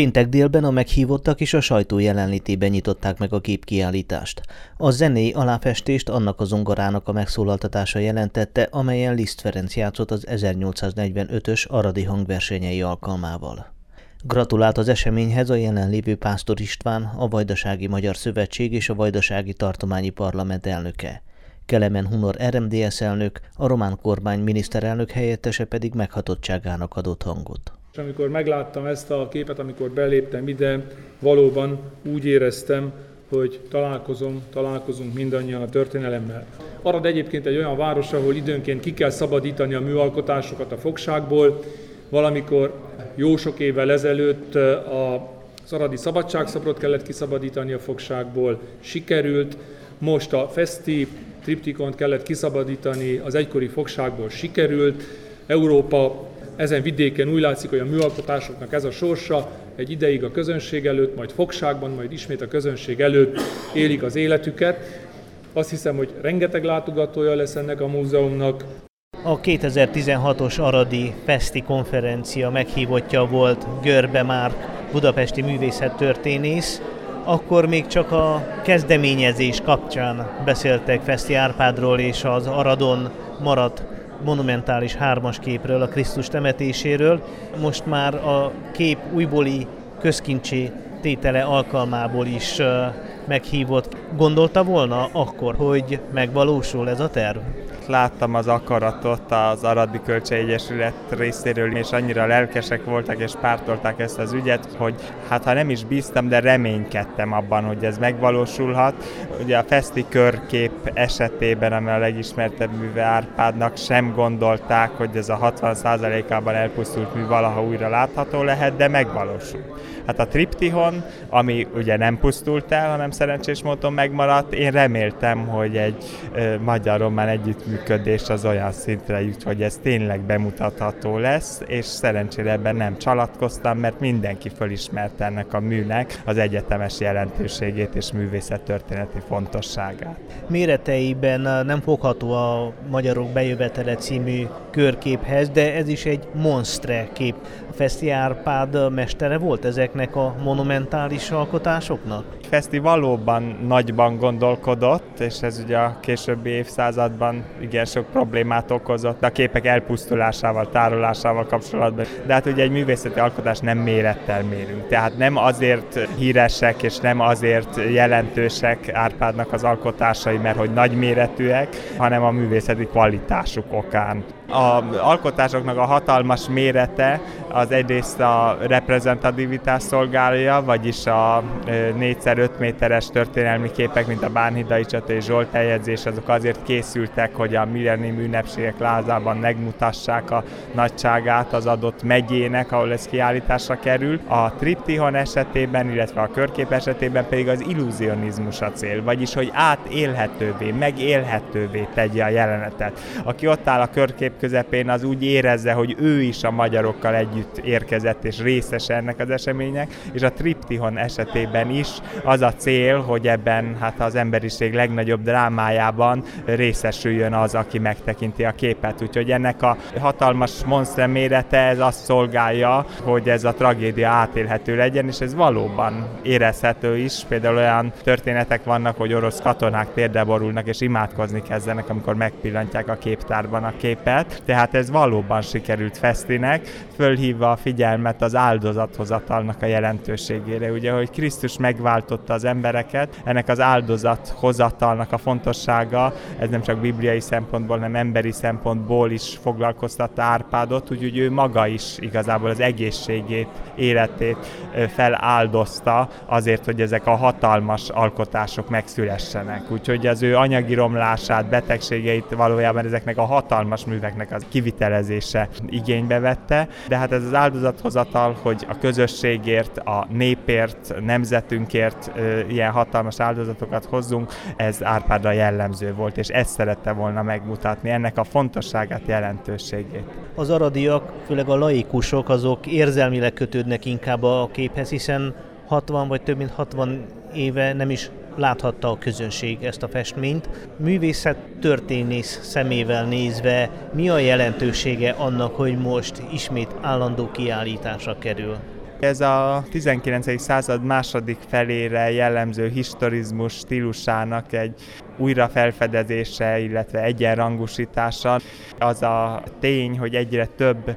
Péntek délben a meghívottak és a sajtó jelenlétében nyitották meg a képkiállítást. A zenéi aláfestést annak a zongorának a megszólaltatása jelentette, amelyen Liszt Ferenc játszott az 1845-ös Aradi hangversenyei alkalmával. Gratulált az eseményhez a jelenlévő Pásztor István, a Vajdasági Magyar Szövetség és a Vajdasági Tartományi Parlament elnöke. Kelemen Hunor RMDS elnök, a román kormány miniszterelnök helyettese pedig meghatottságának adott hangot. És amikor megláttam ezt a képet, amikor beléptem ide, valóban úgy éreztem, hogy találkozom, találkozunk mindannyian a történelemmel. Arad egyébként egy olyan város, ahol időnként ki kell szabadítani a műalkotásokat a fogságból. Valamikor jó sok évvel ezelőtt a Szaradi szabadságszobrot kellett kiszabadítani a fogságból, sikerült. Most a Festi triptikont kellett kiszabadítani az egykori fogságból, sikerült. Európa ezen vidéken úgy látszik, hogy a műalkotásoknak ez a sorsa, egy ideig a közönség előtt, majd fogságban, majd ismét a közönség előtt élik az életüket. Azt hiszem, hogy rengeteg látogatója lesz ennek a múzeumnak. A 2016-os Aradi Festi konferencia meghívottja volt Görbe Márk, budapesti művészettörténész. Akkor még csak a kezdeményezés kapcsán beszéltek Festi Árpádról és az Aradon maradt monumentális hármas képről, a Krisztus temetéséről. Most már a kép újbóli közkincsé tétele alkalmából is meghívott. Gondolta volna akkor, hogy megvalósul ez a terv? Láttam az akaratot az Aradi Kölcsei Egyesület részéről, és annyira lelkesek voltak és pártolták ezt az ügyet, hogy hát ha nem is bíztam, de reménykedtem abban, hogy ez megvalósulhat. Ugye a Festi körkép esetében, ami a legismertebb műve Árpádnak, sem gondolták, hogy ez a 60%-ában elpusztult mű valaha újra látható lehet, de megvalósul. Hát a triptihon, ami ugye nem pusztult el, hanem szerencsés módon megmaradt, én reméltem, hogy egy magyar-román együttműködés az olyan szintre jut, hogy ez tényleg bemutatható lesz, és szerencsére ebben nem csalatkoztam, mert mindenki fölismerte ennek a műnek az egyetemes jelentőségét és művészettörténeti fontosságát. Méreteiben nem fogható a Magyarok bejövetele című körképhez, de ez is egy monstre kép. Feszti Árpád mestere volt ezeknek a monumentális alkotásoknak? Feszti valóban nagyban gondolkodott, és ez ugye a későbbi évszázadban igen sok problémát okozott a képek elpusztulásával, tárolásával kapcsolatban. De hát ugye egy művészeti alkotás nem mérettel mérünk. Tehát nem azért híresek és nem azért jelentősek Árpádnak az alkotásai, mert hogy nagyméretűek, hanem a művészeti kvalitásuk okán. A alkotásoknak a hatalmas mérete az egyrészt a reprezentativitás szolgálja, vagyis a 4x5 méteres történelmi képek, mint a Bánhidai Csata és Zsolt eljegyzés, azok azért készültek, hogy a millennium ünnepségek lázában megmutassák a nagyságát az adott megyének, ahol ez kiállításra kerül. A triptihon esetében, illetve a körkép esetében pedig az illúzionizmus a cél, vagyis hogy átélhetővé, megélhetővé tegye a jelenetet. Aki ott áll a körkép közepén, az úgy érezze, hogy ő is a magyarokkal együtt érkezett és részes ennek az eseménynek, és a triptihon esetében is az a cél, hogy ebben hát az emberiség legnagyobb drámájában részesüljön az, aki megtekinti a képet. Úgyhogy ennek a hatalmas monster mérete ez azt szolgálja, hogy ez a tragédia átélhető legyen, és ez valóban érezhető is. Például olyan történetek vannak, hogy orosz katonák térdre borulnak és imádkozni kezdenek, amikor megpillantják a képtárban a képet, tehát ez valóban sikerült Fesztinek, fölhívva a figyelmet az áldozathozatalnak a jelentőségére. Ugye, hogy Krisztus megváltotta az embereket, ennek az áldozathozatalnak a fontossága, ez nem csak bibliai szempontból, hanem emberi szempontból is foglalkoztatta Árpádot, úgyhogy ő maga is igazából az egészségét, életét feláldozta azért, hogy ezek a hatalmas alkotások megszülessenek. Úgyhogy az ő anyagi romlását, betegségeit valójában ezeknek a hatalmas műveknek ezeknek az kivitelezése igénybe vette, de hát ez az áldozathozatal, hogy a közösségért, a népért, nemzetünkért ilyen hatalmas áldozatokat hozzunk, ez Árpádra jellemző volt, és ezt szerette volna megmutatni, ennek a fontosságát, jelentőségét. Az aradiak, főleg a laikusok, azok érzelmileg kötődnek inkább a képhez, hiszen 60 vagy több mint 60 éve nem is láthatta a közönség ezt a festményt. Művészet történész szemével nézve mi a jelentősége annak, hogy most ismét állandó kiállításra kerül? Ez a 19. század második felére jellemző historizmus stílusának egy újra felfedezése, illetve egyenrangúsítása. Az a tény, hogy egyre több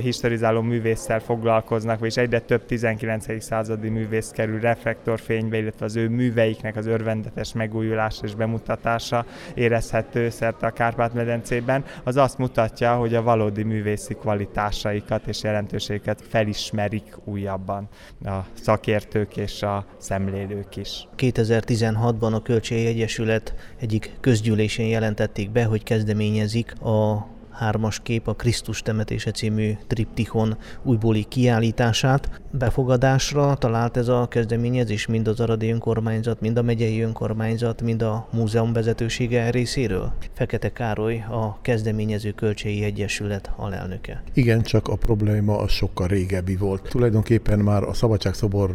historizáló művésszel foglalkoznak, és egyre több 19. századi művész kerül reflektorfénybe, illetve az ő műveiknek az örvendetes megújulása és bemutatása érezhető szerte a Kárpát-medencében, az azt mutatja, hogy a valódi művészi kvalitásaikat és jelentőséget felismerik újabban a szakértők és a szemlélők is. 2016-ban a Költségi Egyesület egyik közgyűlésén jelentették be, hogy kezdeményezik a hármas kép a Krisztus temetése című triptikon újbóli kiállítását. Befogadásra talált ez a kezdeményezés mind az Aradi önkormányzat, mind a megyei önkormányzat, mind a múzeum vezetősége részéről? Fekete Károly, a kezdeményező költségi egyesület alelnöke. Igen, csak a probléma az sokkal régebbi volt. Tulajdonképpen már a Szabadságszobor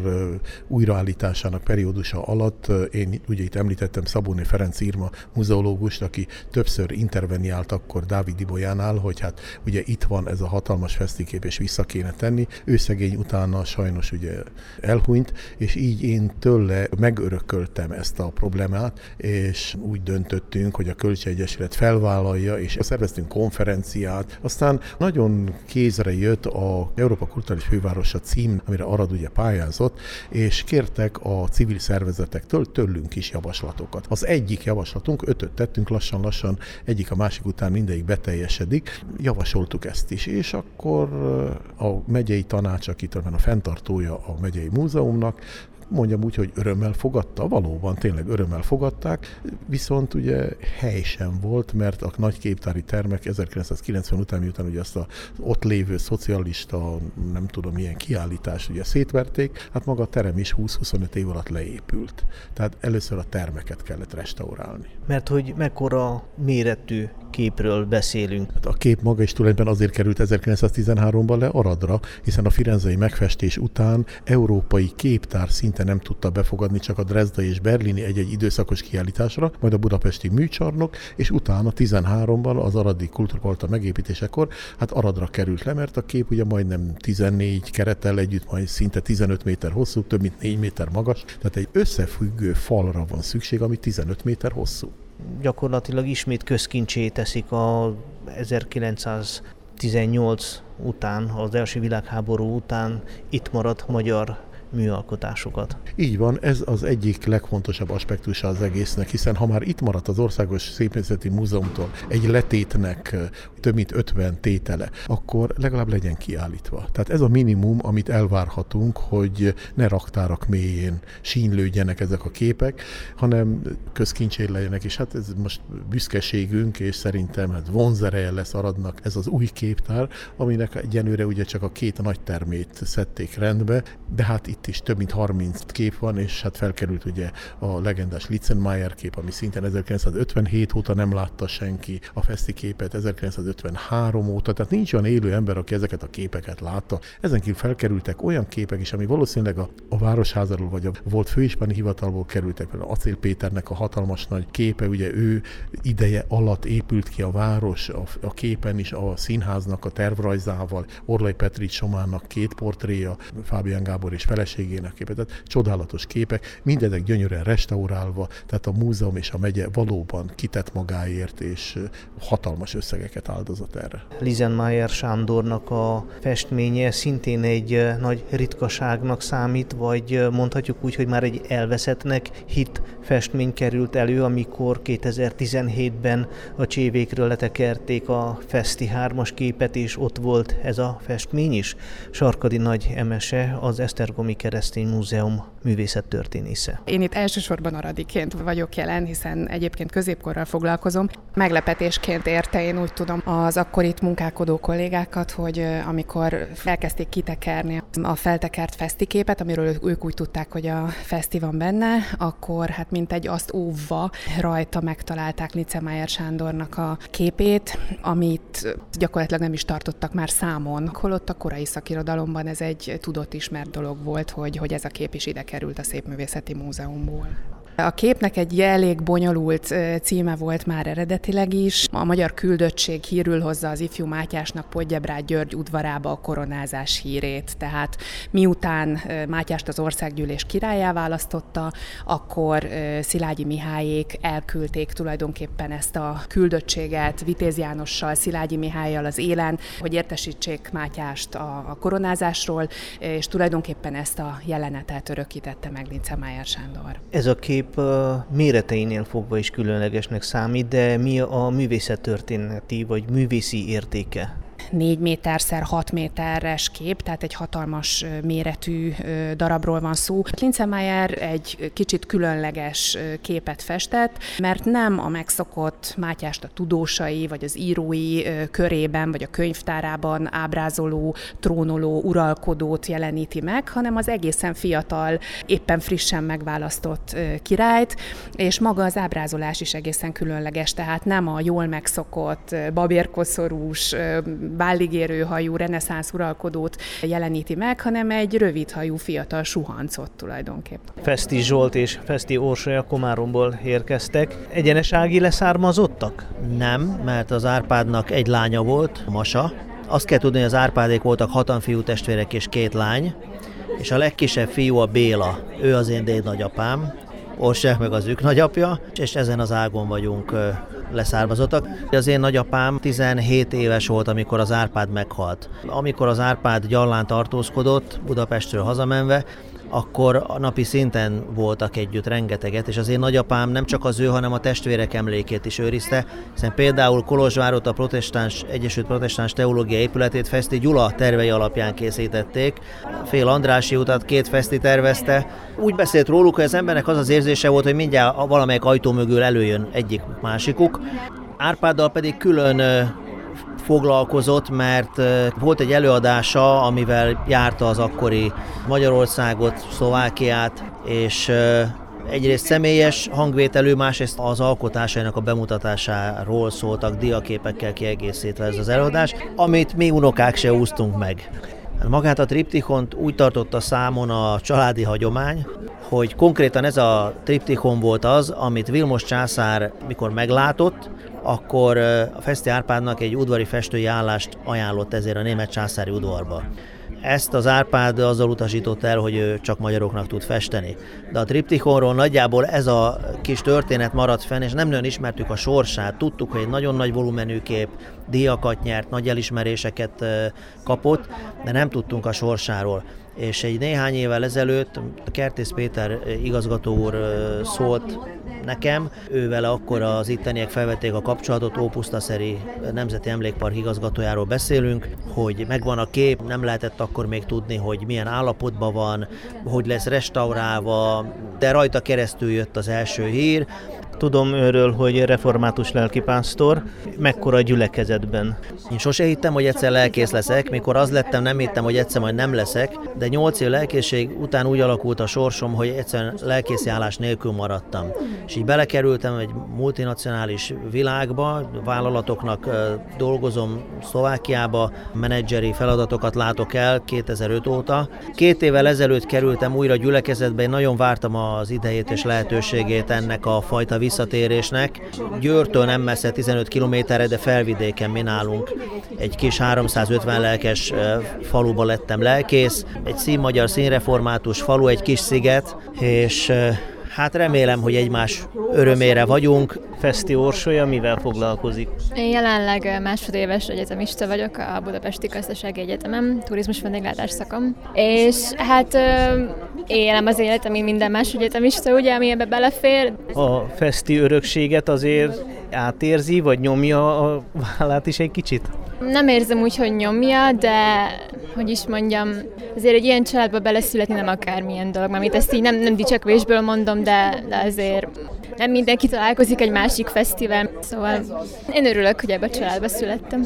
újraállításának periódusa alatt én ugye itt említettem Szabóni Ferenc Írma muzeológust, aki többször interveniált akkor Dávid Ibolyán Angliánál, hogy hát ugye itt van ez a hatalmas fesztikép, és vissza kéne tenni. Ő szegény utána sajnos ugye elhunyt, és így én tőle megörököltem ezt a problémát, és úgy döntöttünk, hogy a Költségegyesület felvállalja, és szerveztünk konferenciát. Aztán nagyon kézre jött a Európa Kulturális Fővárosa cím, amire Arad ugye pályázott, és kértek a civil szervezetektől tőlünk is javaslatokat. Az egyik javaslatunk, ötöt tettünk lassan-lassan, egyik a másik után mindegyik beteljes teljesedik. Javasoltuk ezt is, és akkor a megyei tanács, aki a fenntartója a megyei múzeumnak, mondjam úgy, hogy örömmel fogadta, valóban tényleg örömmel fogadták, viszont ugye hely sem volt, mert a nagy képtári termek 1990 után, miután ugye azt a ott lévő szocialista, nem tudom milyen kiállítás ugye szétverték, hát maga a terem is 20-25 év alatt leépült. Tehát először a termeket kellett restaurálni. Mert hogy mekkora méretű képről beszélünk. Hát a kép maga is tulajdonképpen azért került 1913-ban le Aradra, hiszen a firenzei megfestés után európai képtár szinte nem tudta befogadni csak a Dresda és Berlini egy-egy időszakos kiállításra, majd a budapesti műcsarnok, és utána 13-ban az aradi kultúrpalota megépítésekor hát Aradra került le, mert a kép ugye majdnem 14 kerettel együtt, majd szinte 15 méter hosszú, több mint 4 méter magas, tehát egy összefüggő falra van szükség, ami 15 méter hosszú. Gyakorlatilag ismét közkincsé teszik a 1918 után, az első világháború után itt maradt magyar műalkotásokat. Így van, ez az egyik legfontosabb aspektusa az egésznek, hiszen ha már itt maradt az Országos Szépművészeti Múzeumtól egy letétnek több mint 50 tétele, akkor legalább legyen kiállítva. Tehát ez a minimum, amit elvárhatunk, hogy ne raktárak mélyén sínlődjenek ezek a képek, hanem közkincsér legyenek, és hát ez most büszkeségünk, és szerintem hát vonzereje lesz aradnak ez az új képtár, aminek egyenőre ugye csak a két nagy termét szedték rendbe, de hát itt is több mint 30 kép van, és hát felkerült ugye a legendás Litzenmeier kép, ami szintén 1957 óta nem látta senki, a Feszti képet 1953 óta, tehát nincs olyan élő ember, aki ezeket a képeket látta. Ezen kívül felkerültek olyan képek is, ami valószínűleg a, a Városházáról vagy a volt főispani hivatalból kerültek, például Acél Péternek a hatalmas nagy képe, ugye ő ideje alatt épült ki a város, a, a képen is a színháznak a tervrajzával, Orlai Petri Somának két portréja, Fábián Gábor és feleség feleségének képe. Tehát csodálatos képek, mindezek gyönyörűen restaurálva, tehát a múzeum és a megye valóban kitett magáért, és hatalmas összegeket áldozott erre. Lizenmayer Sándornak a festménye szintén egy nagy ritkaságnak számít, vagy mondhatjuk úgy, hogy már egy elveszettnek hit festmény került elő, amikor 2017-ben a csévékről letekerték a Festi 3-as képet, és ott volt ez a festmény is. Sarkadi nagy emese, az Esztergomi Keresztény Múzeum művészettörténésze. Én itt elsősorban aradiként vagyok jelen, hiszen egyébként középkorral foglalkozom. Meglepetésként érte én úgy tudom az akkor itt munkálkodó kollégákat, hogy amikor elkezdték kitekerni a feltekert fesztiképet, amiről ők úgy tudták, hogy a feszti van benne, akkor hát mint egy azt óvva rajta megtalálták Licemájer Sándornak a képét, amit gyakorlatilag nem is tartottak már számon, holott a korai szakirodalomban ez egy tudott ismert dolog volt, hogy, hogy ez a kép is ide került a Szépművészeti Múzeumból. A képnek egy elég bonyolult címe volt már eredetileg is. A magyar küldöttség hírül hozza az ifjú Mátyásnak Podgyebrád György udvarába a koronázás hírét. Tehát miután Mátyást az országgyűlés királyá választotta, akkor Szilágyi Mihályék elküldték tulajdonképpen ezt a küldöttséget Vitéz Jánossal, Szilágyi Mihályjal az élen, hogy értesítsék Mátyást a koronázásról, és tulajdonképpen ezt a jelenetet örökítette meg Lince Májer Sándor. Ez a kép méreteinél fogva is különlegesnek számít, de mi a művészettörténeti vagy művészi értéke? 4 méterszer 6 méteres kép, tehát egy hatalmas méretű darabról van szó. Lincemeyer egy kicsit különleges képet festett, mert nem a megszokott Mátyást a tudósai, vagy az írói körében, vagy a könyvtárában ábrázoló, trónoló, uralkodót jeleníti meg, hanem az egészen fiatal, éppen frissen megválasztott királyt, és maga az ábrázolás is egészen különleges, tehát nem a jól megszokott, babérkoszorús, válligérő hajú reneszánsz uralkodót jeleníti meg, hanem egy rövidhajú fiatal suhancot tulajdonképp. Feszti Zsolt és Feszti Orsolya Komáromból érkeztek. Egyenes ági leszármazottak? Nem, mert az Árpádnak egy lánya volt, Masa. Azt kell tudni, hogy az Árpádék voltak hatan fiú testvérek és két lány, és a legkisebb fiú a Béla, ő az én déd nagyapám, Orsek meg az ők nagyapja, és ezen az ágon vagyunk leszármazottak. Az én nagyapám 17 éves volt, amikor az Árpád meghalt. Amikor az Árpád gyallán tartózkodott, Budapestről hazamenve, akkor a napi szinten voltak együtt rengeteget, és az én nagyapám nem csak az ő, hanem a testvérek emlékét is őrizte, hiszen például Kolozsvárot a protestáns, Egyesült Protestáns Teológia épületét Feszti Gyula tervei alapján készítették. Fél Andrási utat két Feszti tervezte. Úgy beszélt róluk, hogy az embernek az az érzése volt, hogy mindjárt valamelyik ajtó mögül előjön egyik másikuk. Árpáddal pedig külön foglalkozott, mert volt egy előadása, amivel járta az akkori Magyarországot, Szlovákiát, és egyrészt személyes hangvételű, másrészt az alkotásainak a bemutatásáról szóltak diaképekkel kiegészítve ez az előadás, amit mi unokák se úsztunk meg. Magát a triptikont úgy tartotta számon a családi hagyomány, hogy konkrétan ez a triptikon volt az, amit Vilmos császár mikor meglátott, akkor a Feszti Árpádnak egy udvari festői állást ajánlott ezért a német császári udvarba. Ezt az Árpád azzal utasított el, hogy ő csak magyaroknak tud festeni. De a triptikonról nagyjából ez a kis történet maradt fenn, és nem nagyon ismertük a sorsát. Tudtuk, hogy egy nagyon nagy volumenű kép, díjakat nyert, nagy elismeréseket kapott, de nem tudtunk a sorsáról és egy néhány évvel ezelőtt Kertész Péter igazgató úr szólt nekem, ővel akkor az itteniek felvették a kapcsolatot, Ópusztaszeri Nemzeti Emlékpark igazgatójáról beszélünk, hogy megvan a kép, nem lehetett akkor még tudni, hogy milyen állapotban van, hogy lesz restaurálva, de rajta keresztül jött az első hír, Tudom őről, hogy református lelkipásztor, mekkora gyülekezetben. Én sose hittem, hogy egyszer lelkész leszek, mikor az lettem, nem hittem, hogy egyszer majd nem leszek, de nyolc év lelkészség után úgy alakult a sorsom, hogy egyszerűen lelkészi állás nélkül maradtam. És így belekerültem egy multinacionális világba, vállalatoknak dolgozom Szlovákiába, menedzseri feladatokat látok el 2005 óta. Két évvel ezelőtt kerültem újra gyülekezetbe, én nagyon vártam az idejét és lehetőségét ennek a fajta visszatérésnek. Győrtől nem messze 15 kilométerre, de felvidéken mi nálunk egy kis 350 lelkes faluba lettem lelkész, egy színmagyar színreformátus falu, egy kis sziget, és Hát remélem, hogy egymás örömére vagyunk. Feszti Orsolya mivel foglalkozik? Én jelenleg másodéves egyetemista vagyok a Budapesti Gazdasági Egyetemen, turizmus vendéglátás szakom. És hát élem az életem, mint minden más egyetemista, ugye, ami ebbe belefér. A Feszti örökséget azért átérzi, vagy nyomja a vállát is egy kicsit? Nem érzem úgy, hogy nyomja, de hogy is mondjam, azért egy ilyen családba beleszületni nem akármilyen dolog, mert ezt így nem, nem dicsekvésből mondom, de, de azért nem mindenki találkozik egy másik fesztivál, szóval én örülök, hogy ebbe a családba születtem.